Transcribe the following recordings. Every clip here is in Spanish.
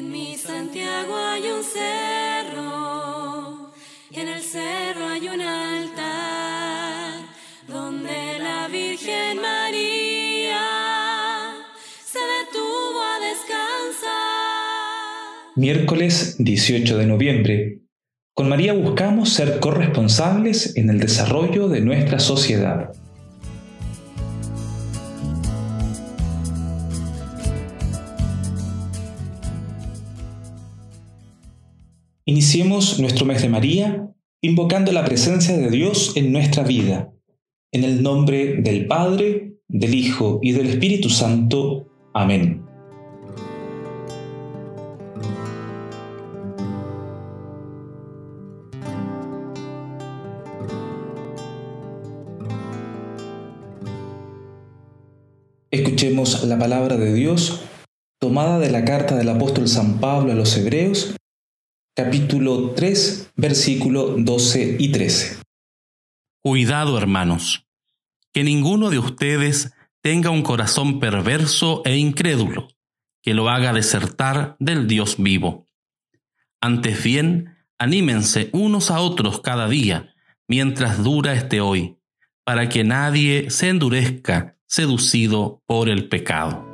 En mi Santiago hay un cerro y en el cerro hay un altar donde la Virgen María se detuvo a descansar. Miércoles 18 de noviembre. Con María buscamos ser corresponsables en el desarrollo de nuestra sociedad. Iniciemos nuestro mes de María invocando la presencia de Dios en nuestra vida. En el nombre del Padre, del Hijo y del Espíritu Santo. Amén. Escuchemos la palabra de Dios tomada de la carta del apóstol San Pablo a los Hebreos capítulo 3, versículo 12 y 13. Cuidado, hermanos, que ninguno de ustedes tenga un corazón perverso e incrédulo, que lo haga desertar del Dios vivo. Antes bien, anímense unos a otros cada día, mientras dura este hoy, para que nadie se endurezca seducido por el pecado.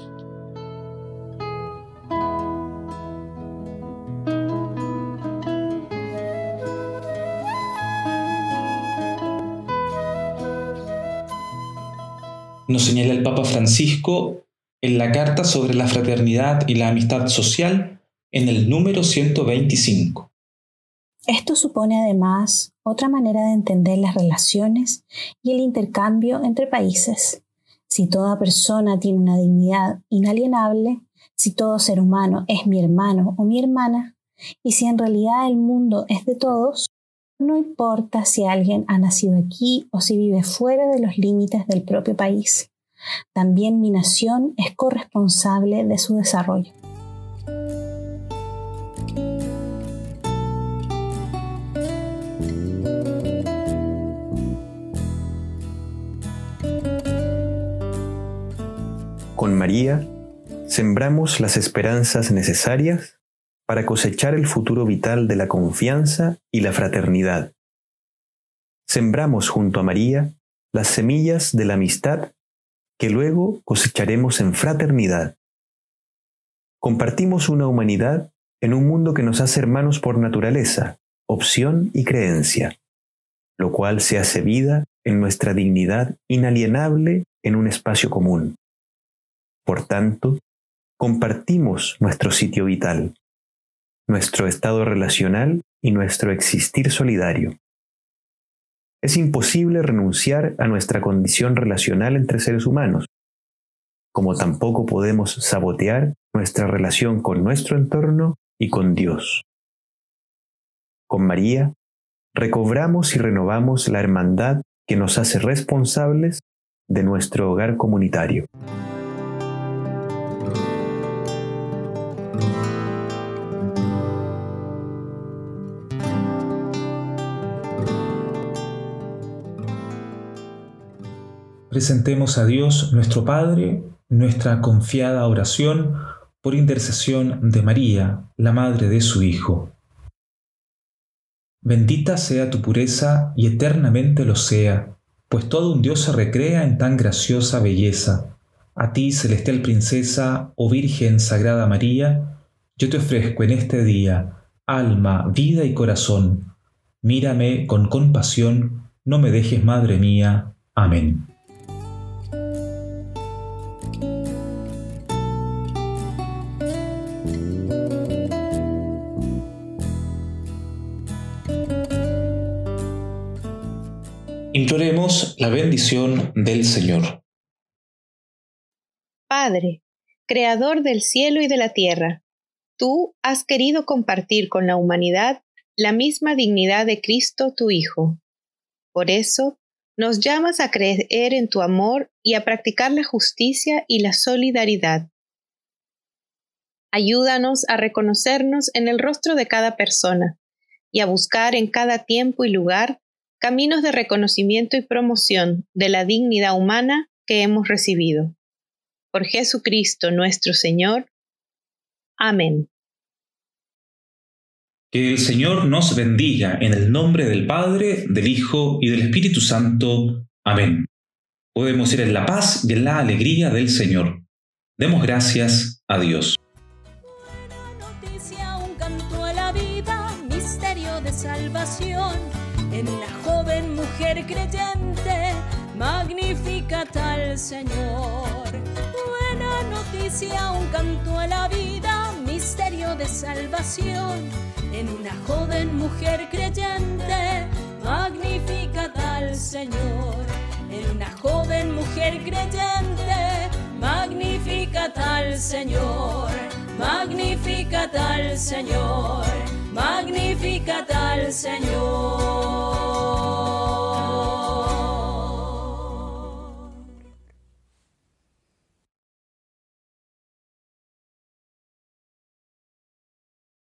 Nos señala el Papa Francisco en la Carta sobre la Fraternidad y la Amistad Social en el número 125. Esto supone además otra manera de entender las relaciones y el intercambio entre países. Si toda persona tiene una dignidad inalienable, si todo ser humano es mi hermano o mi hermana, y si en realidad el mundo es de todos, no importa si alguien ha nacido aquí o si vive fuera de los límites del propio país. También mi nación es corresponsable de su desarrollo. Con María sembramos las esperanzas necesarias para cosechar el futuro vital de la confianza y la fraternidad. Sembramos junto a María las semillas de la amistad que luego cosecharemos en fraternidad. Compartimos una humanidad en un mundo que nos hace hermanos por naturaleza, opción y creencia, lo cual se hace vida en nuestra dignidad inalienable en un espacio común. Por tanto, compartimos nuestro sitio vital, nuestro estado relacional y nuestro existir solidario. Es imposible renunciar a nuestra condición relacional entre seres humanos, como tampoco podemos sabotear nuestra relación con nuestro entorno y con Dios. Con María, recobramos y renovamos la hermandad que nos hace responsables de nuestro hogar comunitario. Presentemos a Dios nuestro Padre nuestra confiada oración por intercesión de María, la Madre de su Hijo. Bendita sea tu pureza y eternamente lo sea, pues todo un Dios se recrea en tan graciosa belleza. A ti, celestial princesa, oh Virgen Sagrada María, yo te ofrezco en este día alma, vida y corazón. Mírame con compasión, no me dejes, Madre mía. Amén. Imploremos la bendición del Señor. Padre, Creador del cielo y de la tierra, tú has querido compartir con la humanidad la misma dignidad de Cristo tu Hijo. Por eso, nos llamas a creer en tu amor y a practicar la justicia y la solidaridad. Ayúdanos a reconocernos en el rostro de cada persona y a buscar en cada tiempo y lugar caminos de reconocimiento y promoción de la dignidad humana que hemos recibido. Por Jesucristo nuestro Señor. Amén. Que el Señor nos bendiga en el nombre del Padre, del Hijo y del Espíritu Santo. Amén. Podemos ir en la paz y en la alegría del Señor. Demos gracias a Dios. Buena noticia, un canto a la vida, misterio de salvación. En una joven mujer creyente, magnífica tal Señor. Buena noticia, un canto a la vida, misterio de salvación. En una joven mujer creyente, magnífica tal Señor. En una joven mujer creyente, magnífica tal Señor. Magnífica tal Señor. Magnífica tal Señor.